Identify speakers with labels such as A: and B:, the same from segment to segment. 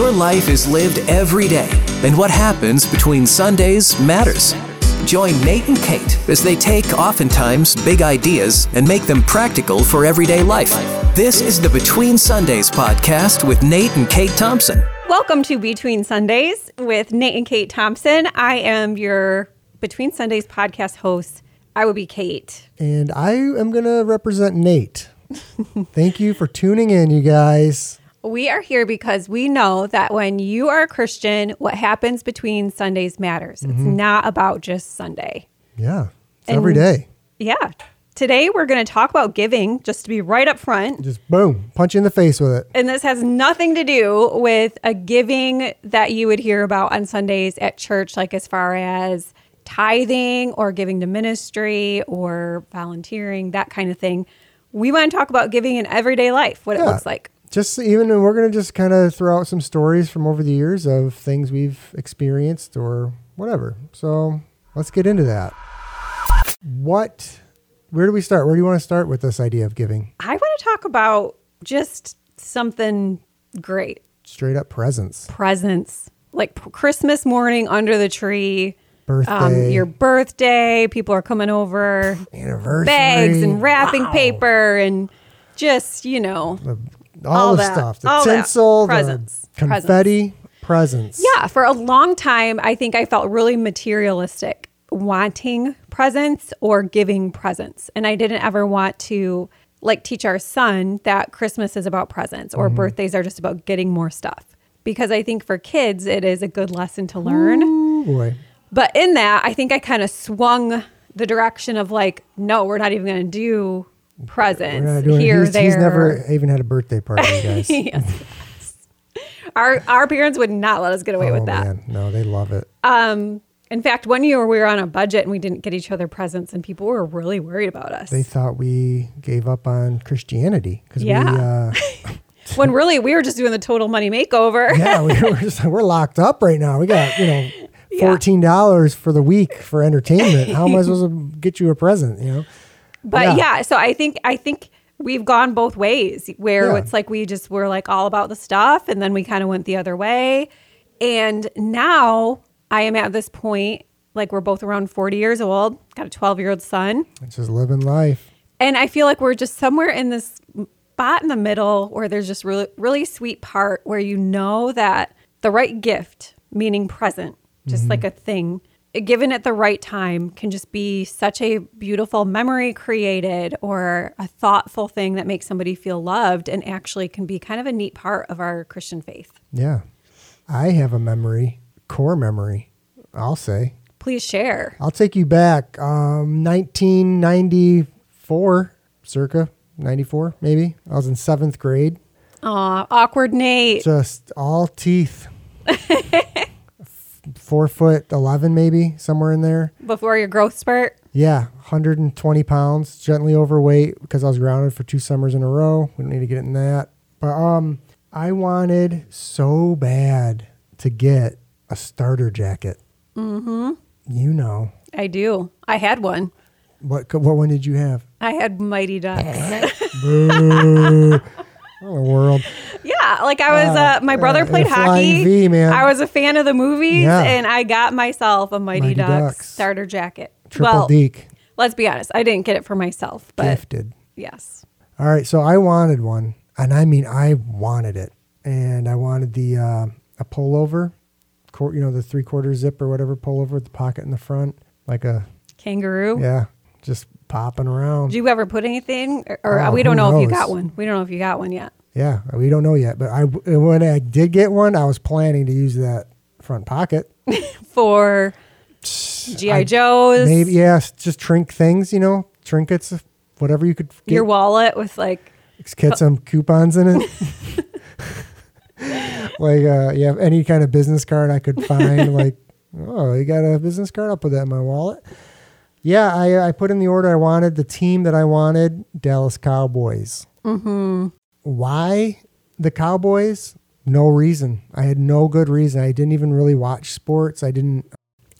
A: Your life is lived every day, and what happens between Sundays matters. Join Nate and Kate as they take oftentimes big ideas and make them practical for everyday life. This is the Between Sundays podcast with Nate and Kate Thompson.
B: Welcome to Between Sundays with Nate and Kate Thompson. I am your Between Sundays podcast host. I will be Kate.
C: And I am going to represent Nate. Thank you for tuning in, you guys.
B: We are here because we know that when you are a Christian, what happens between Sundays matters. It's mm-hmm. not about just Sunday.
C: Yeah. Every day.
B: Yeah. Today, we're going to talk about giving, just to be right up front.
C: Just boom, punch you in the face with it.
B: And this has nothing to do with a giving that you would hear about on Sundays at church, like as far as tithing or giving to ministry or volunteering, that kind of thing. We want to talk about giving in everyday life, what it looks like.
C: Just even, and we're going to just kind of throw out some stories from over the years of things we've experienced or whatever. So let's get into that. What, where do we start? Where do you want to start with this idea of giving?
B: I want to talk about just something great
C: Straight up presents,
B: presents, like p- Christmas morning under the tree.
C: birthday,
B: Um, your birthday, people are coming over,
C: anniversary,
B: bags and wrapping
C: Wow.
B: paper, and just you know,
C: all,
B: all
C: the stuff, the
B: all
C: tinsel,
B: Presents.
C: the confetti, presents.
B: yeah. For a long time, I think I felt really materialistic, wanting presents or giving presents, and I didn't ever want to like teach our son that Christmas is about presents or mm-hmm. birthdays are just about getting more stuff. Because I think for kids, it is a good lesson to learn.
C: Ooh, boy.
B: But in that, I think I kind of swung the direction of like, no, we're not even going to do presents here,
C: he's,
B: there.
C: he's never even had a birthday party, guys.
B: Yes. our our parents would not let us get away
C: oh
B: with that.
C: man, no, they love it.
B: Um, in fact, one year we were on a budget and we didn't get each other presents, and people were really worried about us.
C: They thought we gave up on Christianity because
B: Yeah.
C: we, uh,
B: when really we were just doing the total money makeover.
C: yeah, we were just, we're locked up right now. We got you know fourteen dollars for the week for entertainment. How am I supposed to get you a present? You know,
B: But
C: Yeah.
B: yeah. so I think I think we've gone both ways where
C: Yeah.
B: it's like we just were like all about the stuff and then we kind of went the other way. And now I am at this point like we're both around 40 years old, got a 12-year-old son,
C: it's just living life.
B: and I feel like we're just somewhere in this spot in the middle where there's just really really sweet part where you know that the right gift, meaning present, just mm-hmm. like a thing, given at the right time can just be such a beautiful memory created or a thoughtful thing that makes somebody feel loved and actually can be kind of a neat part of our Christian faith.
C: Yeah, I have a memory, core memory. I'll say.
B: Please share.
C: I'll take you back. Um, 1994, circa 94, maybe. I was in seventh grade.
B: Aw, awkward Nate.
C: Just all teeth. Four foot 11, maybe, somewhere in there.
B: Before your growth spurt.
C: Yeah, 120 pounds, gently overweight because I was grounded for two summers in a row. We don't need to get in that. But um, I wanted so bad to get a starter jacket. Mm-hmm. You know.
B: I do. I had one.
C: What, what one did you have?
B: I had Mighty Ducks.
C: Boo. What in the world.
B: Yeah, like I was. Uh, my brother
C: uh,
B: played hockey.
C: V, man.
B: I was a fan of the movies,
C: Yeah.
B: and I got myself a Mighty,
C: Mighty
B: Ducks,
C: Ducks.
B: starter jacket.
C: Triple
B: well,
C: Deke.
B: let's be honest, I didn't get it for myself, but
C: Gifted.
B: yes,
C: All right, so I wanted one, and I mean I wanted it, and I wanted the uh, a pullover, quar- you know, the three quarter zip or whatever pullover with the pocket in the front, like a
B: kangaroo.
C: yeah, just popping around.
B: Did you ever put anything, or, or
C: Oh,
B: we don't know if you got one. We don't know if you got one yet.
C: yeah, we don't know yet, but I when I did get one, I was planning to use that front pocket.
B: For GI Joes,
C: Maybe yes, just trink things, you know, trinkets, whatever you could get.
B: your wallet with like
C: get some coupons in it. like, uh, you have any kind of business card I could find. like, oh, you got a business card? I'll put that in my wallet. Yeah, I, I put in the order I wanted. The team that I wanted, Dallas Cowboys. Mm-hmm. Why the Cowboys? No reason. I had no good reason. I didn't even really watch sports. I didn't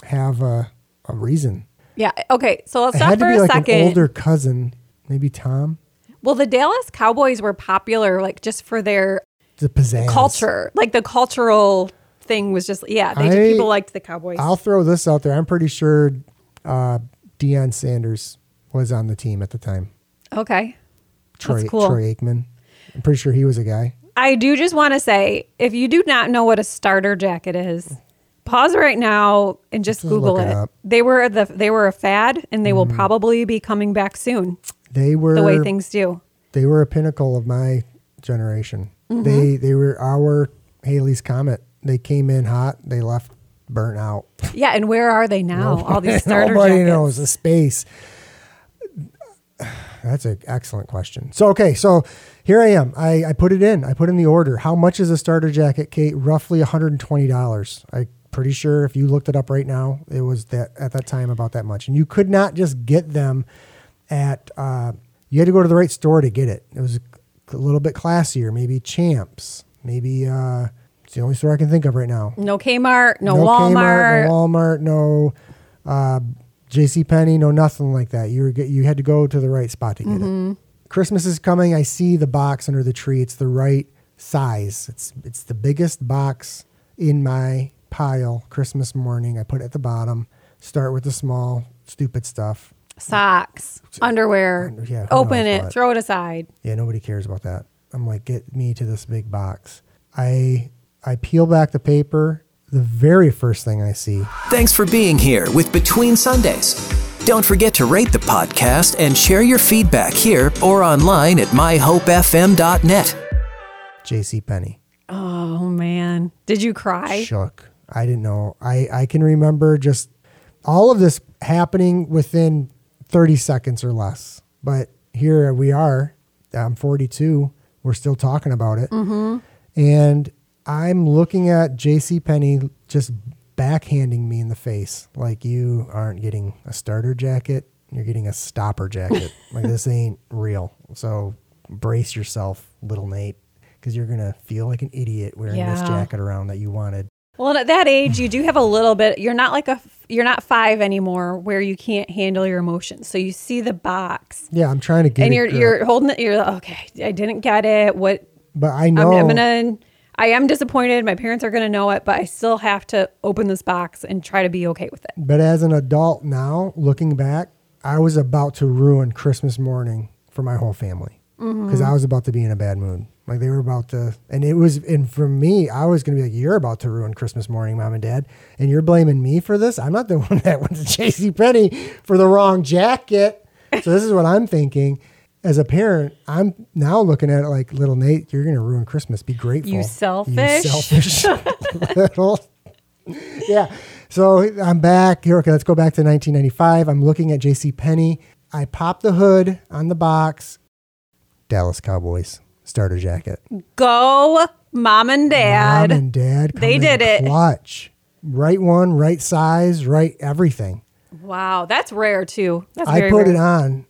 C: have a, a reason.
B: yeah. Okay, so let's stop
C: had to
B: for
C: be
B: a
C: like
B: second.
C: an older cousin, maybe Tom.
B: Well, the Dallas Cowboys were popular like just for their
C: the pizzazz.
B: culture, like the cultural thing was just yeah. They
C: I-
B: people liked the Cowboys.
C: I'll throw this out there. I'm pretty sure uh, Deion Sanders was on the team at the time.
B: okay,
C: Troy,
B: cool.
C: Troy Aikman. I'm pretty sure he was a guy.
B: I do just want to say if you do not know what a starter jacket is, pause right now and just,
C: Just
B: Google
C: it up.
B: They were the they were a fad, and they will probably be coming back soon.
C: They were
B: The way things do.
C: they were a pinnacle of my generation.
B: Mm-hmm.
C: They they were our Halley's Comet. They came in hot. They left burnt out.
B: Yeah, and where are they now? All these starter
C: Nobody
B: jackets.
C: knows the space. That's an excellent question. So okay, so here I am. I, I put it in. I put in the order. How much is a starter jacket, Kate? Roughly $120. I'm pretty sure if you looked it up right now, it was that at that time about that much. And you could not just get them at uh, you had to go to the right store to get it. It was a little bit classier, maybe Champs, maybe uh it's the only store I can think of right now
B: No Kmart, no,
C: Kmart,
B: Walmart.
C: no Walmart, no uh, J.C. Penney, no nothing like that. You get, you had to go to the right spot to get
B: Mm-hmm.
C: it. Christmas is coming. I see the box under the tree. It's the right size. It's it's the biggest box in my pile. Christmas morning, I put it at the bottom. Start with the small, stupid stuff.
B: Socks, underwear.
C: yeah,
B: open it,
C: what?
B: throw it aside.
C: Yeah, nobody cares about that. I'm like, get me to this big box. I I peel back the paper. The very first thing I see
A: Thanks for being here with Between Sundays. Don't forget to rate the podcast and share your feedback here or online at myhopefm.net.
C: J.C. Penney.
B: Oh man, did you cry?
C: shook. I didn't know. I, I can remember just all of this happening within 30 seconds or less. But here we are. I'm 42. We're still talking about it. Mm-hmm. And I'm looking at J.C. Penney just backhanding me in the face. Like, you aren't getting a starter jacket. You're getting a stopper jacket. like, this ain't real. So brace yourself, little Nate, because you're going to feel like an idiot wearing this jacket around that you wanted.
B: Well, at that age, you do have a little bit. You're not like a. You're not five anymore, where you can't handle your emotions. So you see the box,
C: Yeah, I'm trying to get
B: and you're
C: correct.
B: you're holding it. You're like, okay. I didn't get it. What?
C: but I
B: I'm,
C: know.
B: I'm gonna. I am disappointed. My parents are gonna know it, but I still have to open this box and try to be okay with it.
C: but as an adult now, looking back, I was about to ruin Christmas morning for my whole family
B: Mm-hmm.
C: because I was about to be in a bad mood. Like they were about to, and it was, and for me, I was going to be like, "You're about to ruin Christmas morning, mom and dad, and you're blaming me for this. I'm not the one that went to J.C. Penney for the wrong jacket." So this is what I'm thinking. As a parent, I'm now looking at it like, little Nate, you're going to ruin Christmas. Be grateful.
B: You selfish.
C: You selfish little. Yeah. So I'm back. Here, okay, let's go back to 1995. I'm looking at J.C. Penney. I pop the hood on the box. Dallas Cowboys starter jacket.
B: Go, mom and dad.
C: Mom and dad.
B: They did it.
C: Clutch. Right one, right size, right everything.
B: wow, that's rare too. That's
C: I put
B: rare.
C: it on.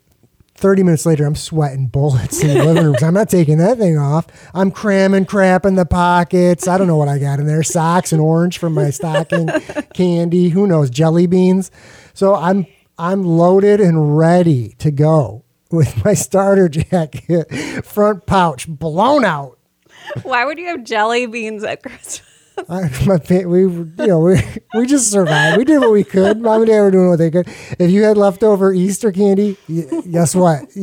C: 30 minutes later, I'm sweating bullets in the living room I'm not taking that thing off. I'm cramming crap in the pockets. I don't know what I got in there socks and orange from my stocking, candy, who knows, jelly beans. So I'm I'm loaded and ready to go with my starter jacket, front pouch blown out.
B: Why would you have jelly beans at Christmas?
C: I, my we you know we we just survived. We did what we could. Mom and dad were doing what they could. If you had leftover Easter candy, y- guess what?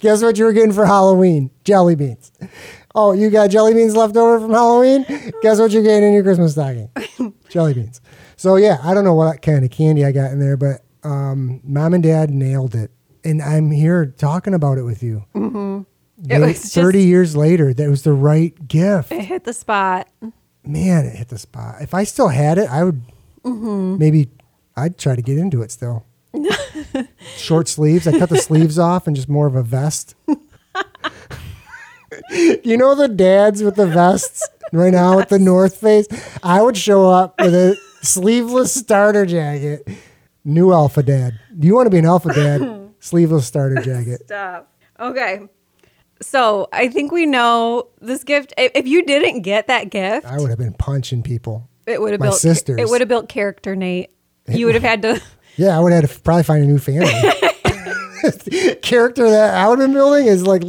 C: guess what you were getting for Halloween? Jelly beans. Oh, you got jelly beans left over from Halloween? Guess what you're getting in your Christmas stocking? jelly beans. So yeah, I don't know what kind of candy I got in there, but um, mom and dad nailed it, and I'm here talking about it with you.
B: Mm-hmm. Just-
C: Thirty years later, that was the right gift
B: It hit the spot.
C: man, it hit the spot. If I still had it, I would
B: Mm-hmm.
C: maybe I'd try to get into it still. Short sleeves. I cut the sleeves off and just more of a vest. you know the dads with the vests right now with the North Face? I would show up with a sleeveless starter jacket. New alpha dad. Do you want to be an alpha dad? sleeveless starter jacket.
B: Stop. Okay. So I think we know this gift. If you didn't get that gift,
C: I would have been punching people.
B: it would have
C: my
B: built.
C: sisters.
B: It would have built character, Nate. You would have had to.
C: Yeah, I would have had to probably find a new family. Character that I would have been building is like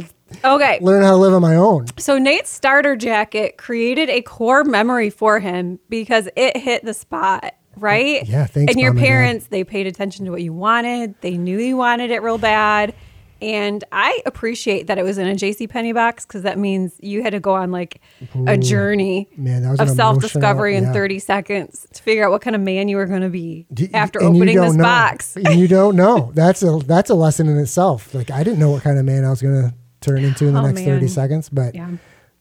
B: Okay.
C: learn how to live on my own.
B: So Nate's starter jacket created a core memory for him because it hit the spot, right?
C: Yeah, thanks,
B: And your
C: Mom and
B: parents, they paid attention to what you wanted. They knew you wanted it real bad. And I appreciate that it was in a JC Penney box because that means you had to go on like a journey
C: Man,
B: of self discovery in
C: yeah.
B: 30 seconds to figure out what kind of man you were going to be
C: D-
B: after opening this
C: know.
B: box.
C: And you don't know. That's a that's a lesson in itself. Like I didn't know what kind of man I was gonna turn into in the
B: Oh,
C: next thirty seconds, but
B: Yeah.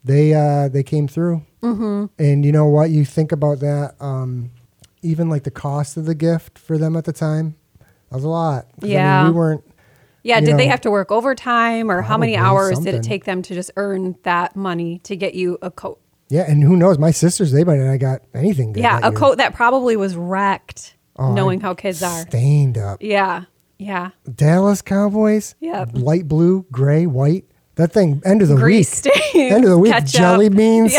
C: they uh they came through. Mm-hmm. And you know what? You think about that. Um, even like the cost of the gift for them at the time, that was a lot. 'Cause, I mean,
B: Yeah.
C: we weren't.
B: Yeah, did they have to work overtime or how many hours did it take them to just earn that money to get you a coat?
C: Yeah, and who knows? My sisters, they might not have got anything. Good
B: Yeah, a
C: year.
B: coat that probably was wrecked,
C: Oh,
B: knowing
C: I-
B: how kids are.
C: stained up.
B: Yeah, yeah.
C: Dallas Cowboys.
B: Yeah.
C: Light blue, gray, white. That thing. End of the
B: Grease
C: week.
B: stain.
C: End of the week.
B: ketchup.
C: Jelly beans.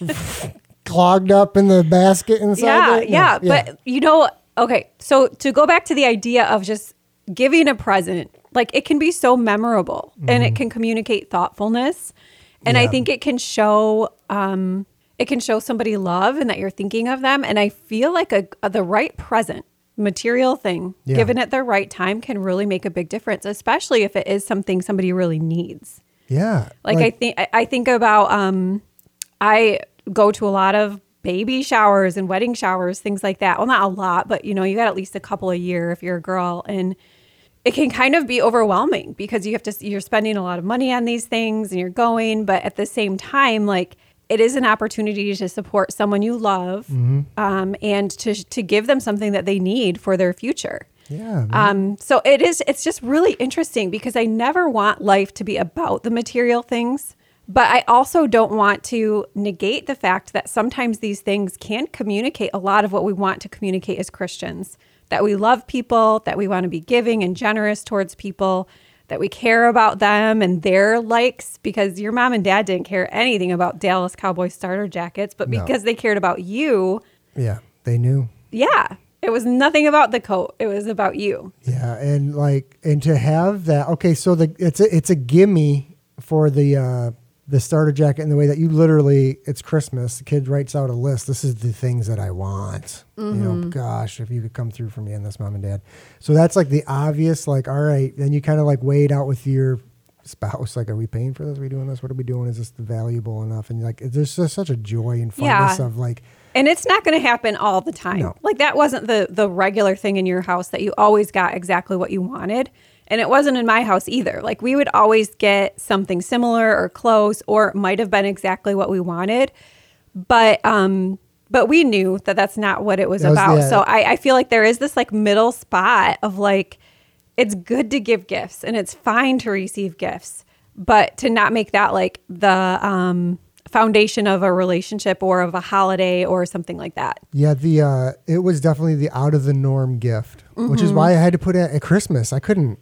C: clogged up in the basket inside.
B: Yeah, yeah,
C: No,
B: But you know, okay. So to go back to the idea of just giving a present, like it can be so memorable and it can communicate thoughtfulness, and I
C: Mm-hmm.
B: Think it can show. um it can show somebody love and that you're thinking of them. And I feel like a, a- the right present, material thing,
C: Yeah.
B: given at the right time, can really make a big difference, especially if it is something somebody really needs.
C: yeah.
B: Like, I think I- I think about um I go to a lot of baby showers and wedding showers, things like that. Well, not a lot, but you know, you got at least a couple a year if you're a girl and it can kind of be overwhelming because you have to you're spending a lot of money on these things and you're going, but at the same time like it is an opportunity to support someone you love um, and to to give them something that they need for their future.
C: Yeah. man.
B: Um, so it is, it's just really interesting because I never want life to be about the material things, but I also don't want to negate the fact that sometimes these things can communicate a lot of what we want to communicate as Christians that we love people, that we want to be giving and generous towards people, that we care about them and their likes because your mom and dad didn't care anything about Dallas Cowboys starter jackets, but
C: No.
B: because they cared about you,
C: yeah. They knew.
B: yeah, it was nothing about the coat. It was about you.
C: Yeah, and like, and to have that. Okay, so the it's a it's a gimme for the uh the starter jacket in the way that you literally it's Christmas. The kid writes out a list. This is the things that I want. You know, mm-hmm. gosh, if you could come through for me on this, mom and dad. So that's like the obvious. Like, all right, then you kind of like weigh it out with your spouse. Like, are we paying for this? Are we doing this? What are we doing? Is this valuable enough? And like, there's just such a joy and funness
B: Yeah.
C: of like,
B: And it's not going to happen all the time.
C: No.
B: Like that wasn't the the regular thing in your house that you always got exactly what you wanted. And it wasn't in my house either. Like we would always get something similar or close or it might have been exactly what we wanted. But um but we knew that that's not what it was,
C: That
B: about. so I, I feel like there is this like middle spot of like it's good to give gifts and it's fine to receive gifts, but to not make that like the um foundation of a relationship or of a holiday or something like that.
C: Yeah, the uh, it was definitely the out of the norm gift, which is why I had to put it at Christmas. I couldn't.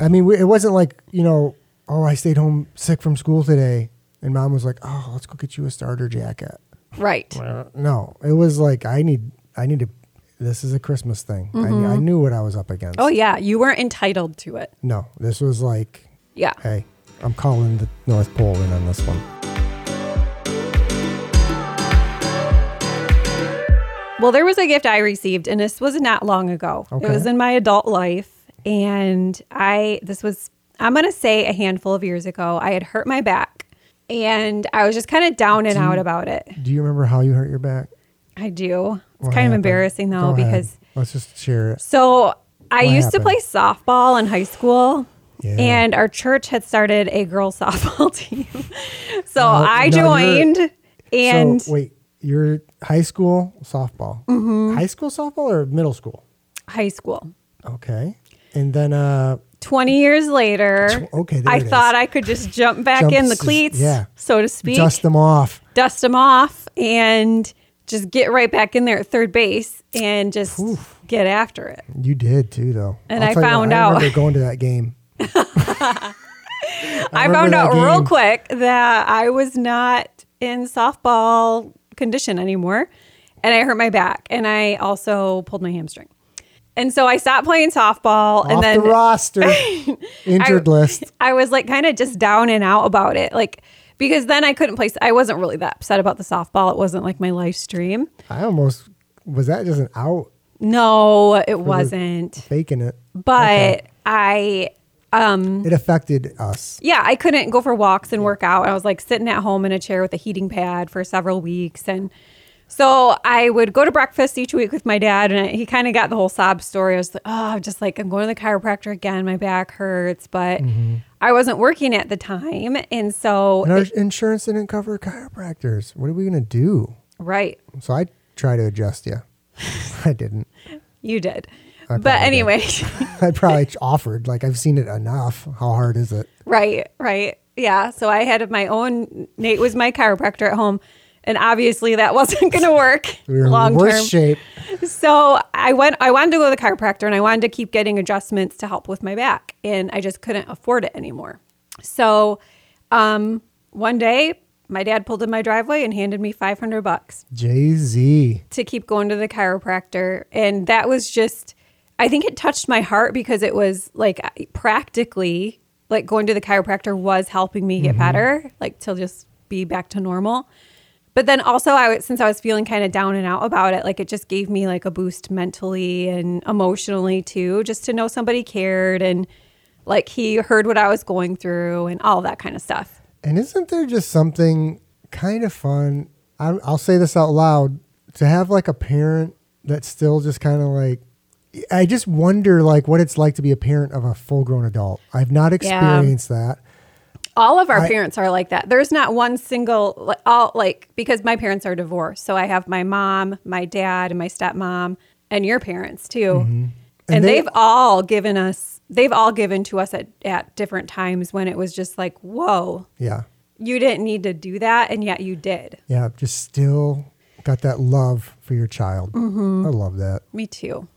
C: I mean, it wasn't like you know, oh, I stayed home sick from school today, and mom was like, oh, let's go get you a starter jacket.
B: Right.
C: No, it was like I need, I need to. This is a Christmas thing. I, I knew what I was up against.
B: Oh yeah, you weren't entitled to it.
C: No, this was like,
B: Yeah.
C: hey, I'm calling the North Pole in on this one.
B: Well, there was a gift I received, and this was not long ago. It was in my adult life, and I this was I'm gonna say a handful of years ago. I had hurt my back, and I was just kind of down and out about it.
C: Do you remember how you hurt your back?
B: I do. It's
C: What
B: kind of embarrassing though
C: Go ahead.
B: because
C: let's just share it.
B: so I
C: What
B: used to play softball in high school.
C: Yeah.
B: And our church had started a girls softball team. so
C: Uh,
B: I joined and
C: so wait, you're high school softball,
B: Mm-hmm.
C: high school softball or middle school?
B: high school.
C: Okay, and then uh,
B: 20 years later,
C: okay, there
B: I thought I could just jump back
C: Jump
B: in the cleats,
C: yeah.
B: so to speak,
C: dust them off.
B: dust them off, and just get right back in there at third base and just get after it.
C: You did too, though.
B: And
C: I'll
B: I
C: tell you what,
B: found
C: I
B: out.
C: remember going to that game.
B: I,
C: remember
B: found out real quick that I was not in softball condition anymore, and I hurt my back, and I also pulled my hamstring. And so I stopped playing softball and then
C: the roster, injured
B: I-
C: list.
B: I was like kind of just down and out about it. Like, because then I couldn't play. I wasn't really that upset about the softball. It wasn't like my live stream.
C: I almost was that just an out
B: No, it wasn't.
C: faking it.
B: But I, um,
C: It affected us.
B: yeah, I couldn't go for walks and work out. I was like sitting at home in a chair with a heating pad for several weeks. And so I would go to breakfast each week with my dad, and he kind of got the whole sob story. I was like, oh, I'm just like, I'm going to the chiropractor again. My back hurts. But I wasn't working at the time. And so,
C: And our insurance didn't cover chiropractors. What are we gonna do?
B: right,
C: So I try to adjust you. I didn't.
B: you did.
C: I
B: But anyway,
C: I probably offered. Like I've seen it enough. How hard is it?
B: right, right. Yeah. So I had my own, Nate was my chiropractor at home. And obviously that wasn't going to work
C: We were
B: long term.
C: shape.
B: So I went. I wanted to go to the chiropractor, and I wanted to keep getting adjustments to help with my back, and I just couldn't afford it anymore. So, um, one day, my dad pulled in my driveway and handed me five hundred bucks
C: Jay Z.
B: to keep going to the chiropractor, and that was just. I think it touched my heart because it was like practically like going to the chiropractor was helping me get mm-hmm. better, like to just be back to normal. But then also, I was, since I was feeling kind of down and out about it, like it just gave me like a boost mentally and emotionally too, just to know somebody cared and like he heard what I was going through and all that kind of stuff.
C: And isn't there just something kind of fun? I, I'll say this out loud to have like a parent that's still just kind of like. I just wonder like what it's like to be a parent of a full grown adult. I've not experienced that.
B: All of our
C: I-
B: parents are like that. There's not one single like all like because my parents are divorced, so I have my mom, my dad, and my stepmom, and your parents too. And,
C: And they-
B: they've all given us. They've all given to us at, at different times when it was just like, whoa,
C: Yeah.
B: you didn't need to do that, and yet you did.
C: Yeah. Just still got that love for your child.
B: Mm-hmm.
C: I love that.
B: Me too.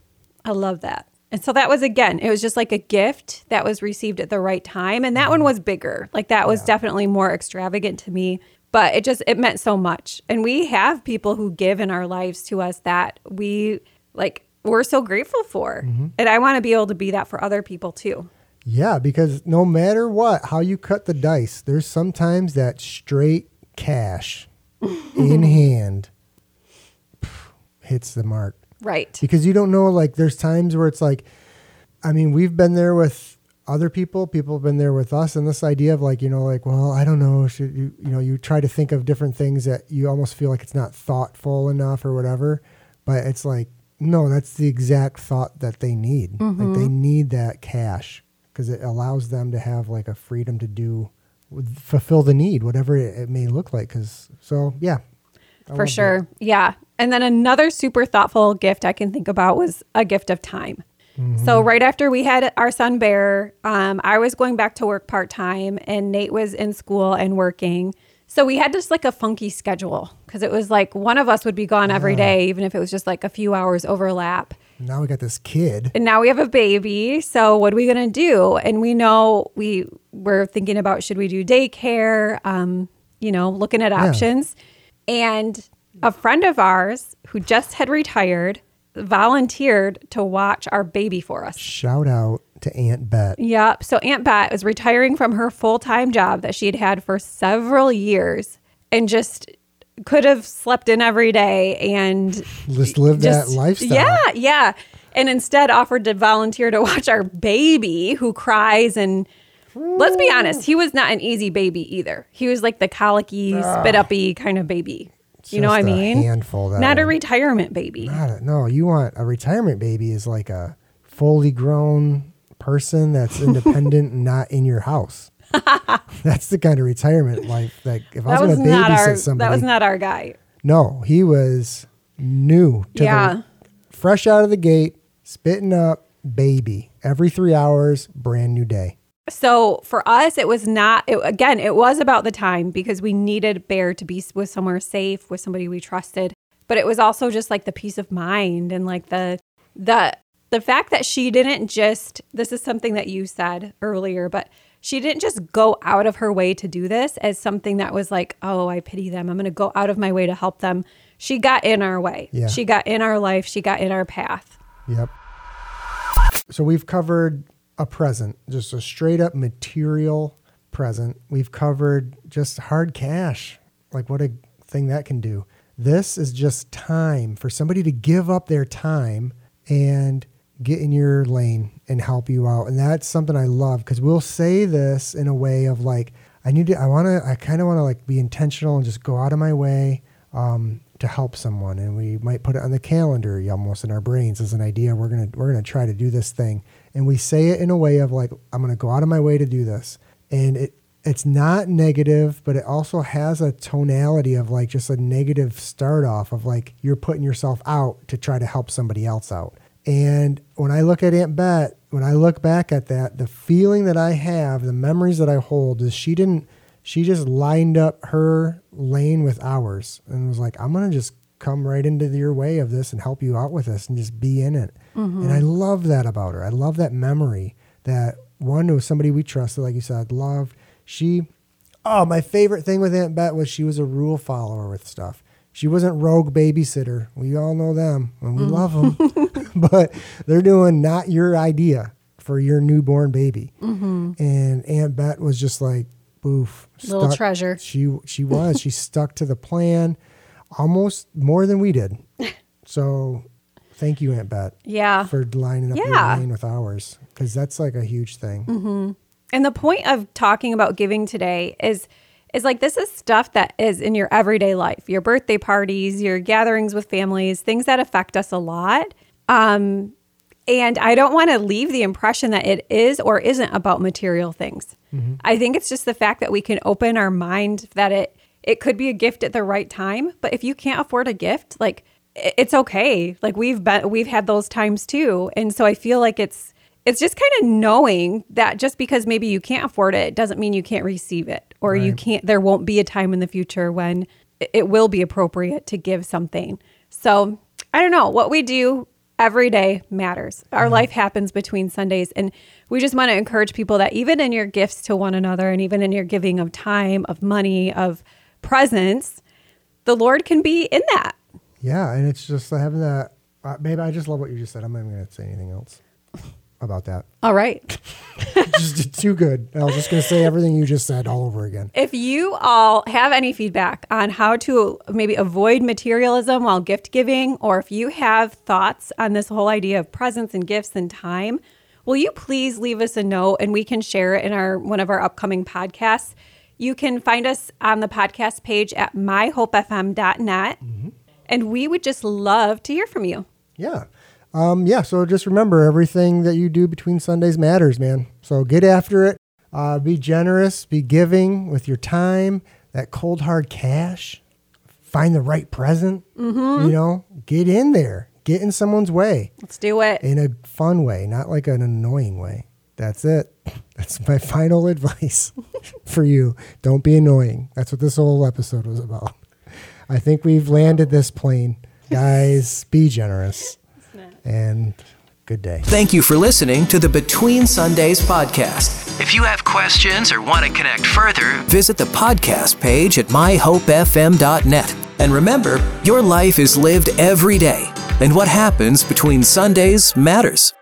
B: I love that. And so that was again, it was just like a gift that was received at the right time. And that one mm-hmm. was bigger. Like that was definitely more extravagant to me. But it just it meant so much. And we have people who give in our lives to us that we like we're so grateful for. Mm-hmm. And I want to be able to be that for other people too.
C: Yeah, because no matter what, how you cut the dice, there's sometimes that straight cash in hand hits the mark.
B: Right.
C: Because you don't know, like, there's times where it's like, I mean, we've been there with other people, people have been there with us, and this idea of like, you know, like, well, I don't know, should you, you know, you try to think of different things that you almost feel like it's not thoughtful enough or whatever, but it's like, no, that's the exact thought that they need. Like, they mm-hmm. need that cash because it allows them to have like a freedom to do, fulfill the need, whatever it, it may look like. Because, so yeah. I
B: for
C: love that.
B: sure. Yeah. And then another super thoughtful gift I can think about was a gift of time. So right after we had our son Bear, um, I was going back to work part time, and Nate was in school and working. So we had just like a funky schedule because it was like one of us would be gone every day, even if it was just like a few hours overlap.
C: Now we got this kid.
B: And now we have a baby. So what are we gonna do? And we know we were thinking about should we do daycare? Um, you know, looking at options. And a friend of ours who just had retired volunteered to watch our baby for us.
C: Shout out to Aunt Bet.
B: Yep. So Aunt Bet was retiring from her full time job that she'd had for several years and just could have slept in every day and
C: Just live that lifestyle.
B: Yeah, yeah. And instead offered to volunteer to watch our baby who cries and let's be honest, he was not an easy baby either. He was like the colicky, ah. spit uppy kind of baby. You know what I mean?
C: handful, that
B: not a retirement baby.
C: Not a, no, you want a retirement baby is like a fully grown person that's independent and not in your house. that's the kind of retirement life that if I was
B: was
C: going to
B: not
C: babysit
B: our
C: somebody,
B: that was not our guy.
C: no, he was new to
B: Yeah.
C: the fresh out of the gate, spitting up baby every three hours, brand new day.
B: So for us, it was not, it, again, it was about the time because we needed Bear to be with somewhere safe, with somebody we trusted. But it was also just like the peace of mind and like the, the, the fact that she didn't just, this is something that you said earlier, but she didn't just go out of her way to do this as something that was like, oh, I pity them. I'm going to go out of my way to help them. She got in our way.
C: Yeah.
B: She got in our life. She got in our path.
C: Yep. So we've covered a present, just a straight up material present. We've covered just hard cash, like what a thing that can do. This is just time for somebody to give up their time and get in your lane and help you out. And that's something I love because we'll say this in a way of like, I need to, I want to, I kind of want to like be intentional and just go out of my way um, to help someone. And we might put it on the calendar almost in our brains as an idea. We're going to, we're going to try to do this thing. And we say it in a way of like, I'm going to go out of my way to do this. And it, it's not negative, but it also has a tonality of like just a negative start off of like you're putting yourself out to try to help somebody else out. And when I look at Aunt Bet, when I look back at that, the feeling that I have, the memories that I hold is she didn't, she just lined up her lane with ours and was like, I'm going to just come right into your way of this and help you out with this and just be in it. Mm-hmm. And I love that about her. I love that memory that one was somebody we trusted, like you said, loved. She, oh, my favorite thing with Aunt Bet was she was a rule follower with stuff. She wasn't rogue babysitter. We all know them and we mm. love them, but they're doing not your idea for your newborn baby. Mm-hmm. And Aunt Bet was just like, boof,
B: Little treasure.
C: She she was. she stuck to the plan, almost more than we did. So, thank you, Aunt Bet
B: Yeah.
C: for lining up
B: Yeah.
C: your lane with ours because that's like a huge thing.
B: And the point of talking about giving today is is like this is stuff that is in your everyday life, your birthday parties, your gatherings with families, things that affect us a lot. Um, and I don't want to leave the impression that it is or isn't about material things. I think it's just the fact that we can open our mind that it it could be a gift at the right time. But if you can't afford a gift, like it's okay. Like we've been we've had those times too. And so I feel like it's it's just kind of knowing that just because maybe you can't afford it doesn't mean you can't receive it or you can't there won't be a time in the future when it- it will be appropriate to give something. So, I don't know, what we do every day matters. Our mm-hmm. life happens between Sundays and we just want to encourage people that even in your gifts to one another and even in your giving of time, of money, of presence, the Lord can be in that.
C: Yeah, and it's just having that. Uh, babe, I just love what you just said. I'm not even going to say anything else about that.
B: All right.
C: just too good. I was just going to say everything you just said all over again.
B: If you all have any feedback on how to maybe avoid materialism while gift giving, or if you have thoughts on this whole idea of presents and gifts and time, will you please leave us a note and we can share it in our one of our upcoming podcasts. You can find us on the podcast page at myhopefm.net. And we would just love to hear from you.
C: Yeah. Um, yeah. So just remember everything that you do between Sundays matters, man. So get after it. Uh, be generous. Be giving with your time. That cold hard cash. Find the right present. You know, get in there. Get in someone's way
B: Let's do it.
C: in a fun way, not like an annoying way. That's it. That's my final advice for you. Don't be annoying. That's what this whole episode was about. I think we've landed this plane. Guys, be generous. And good day.
A: Thank you for listening to the Between Sundays podcast. If you have questions or want to connect further, visit the podcast page at myhopefm.net. And remember, your life is lived every day, and what happens between Sundays matters.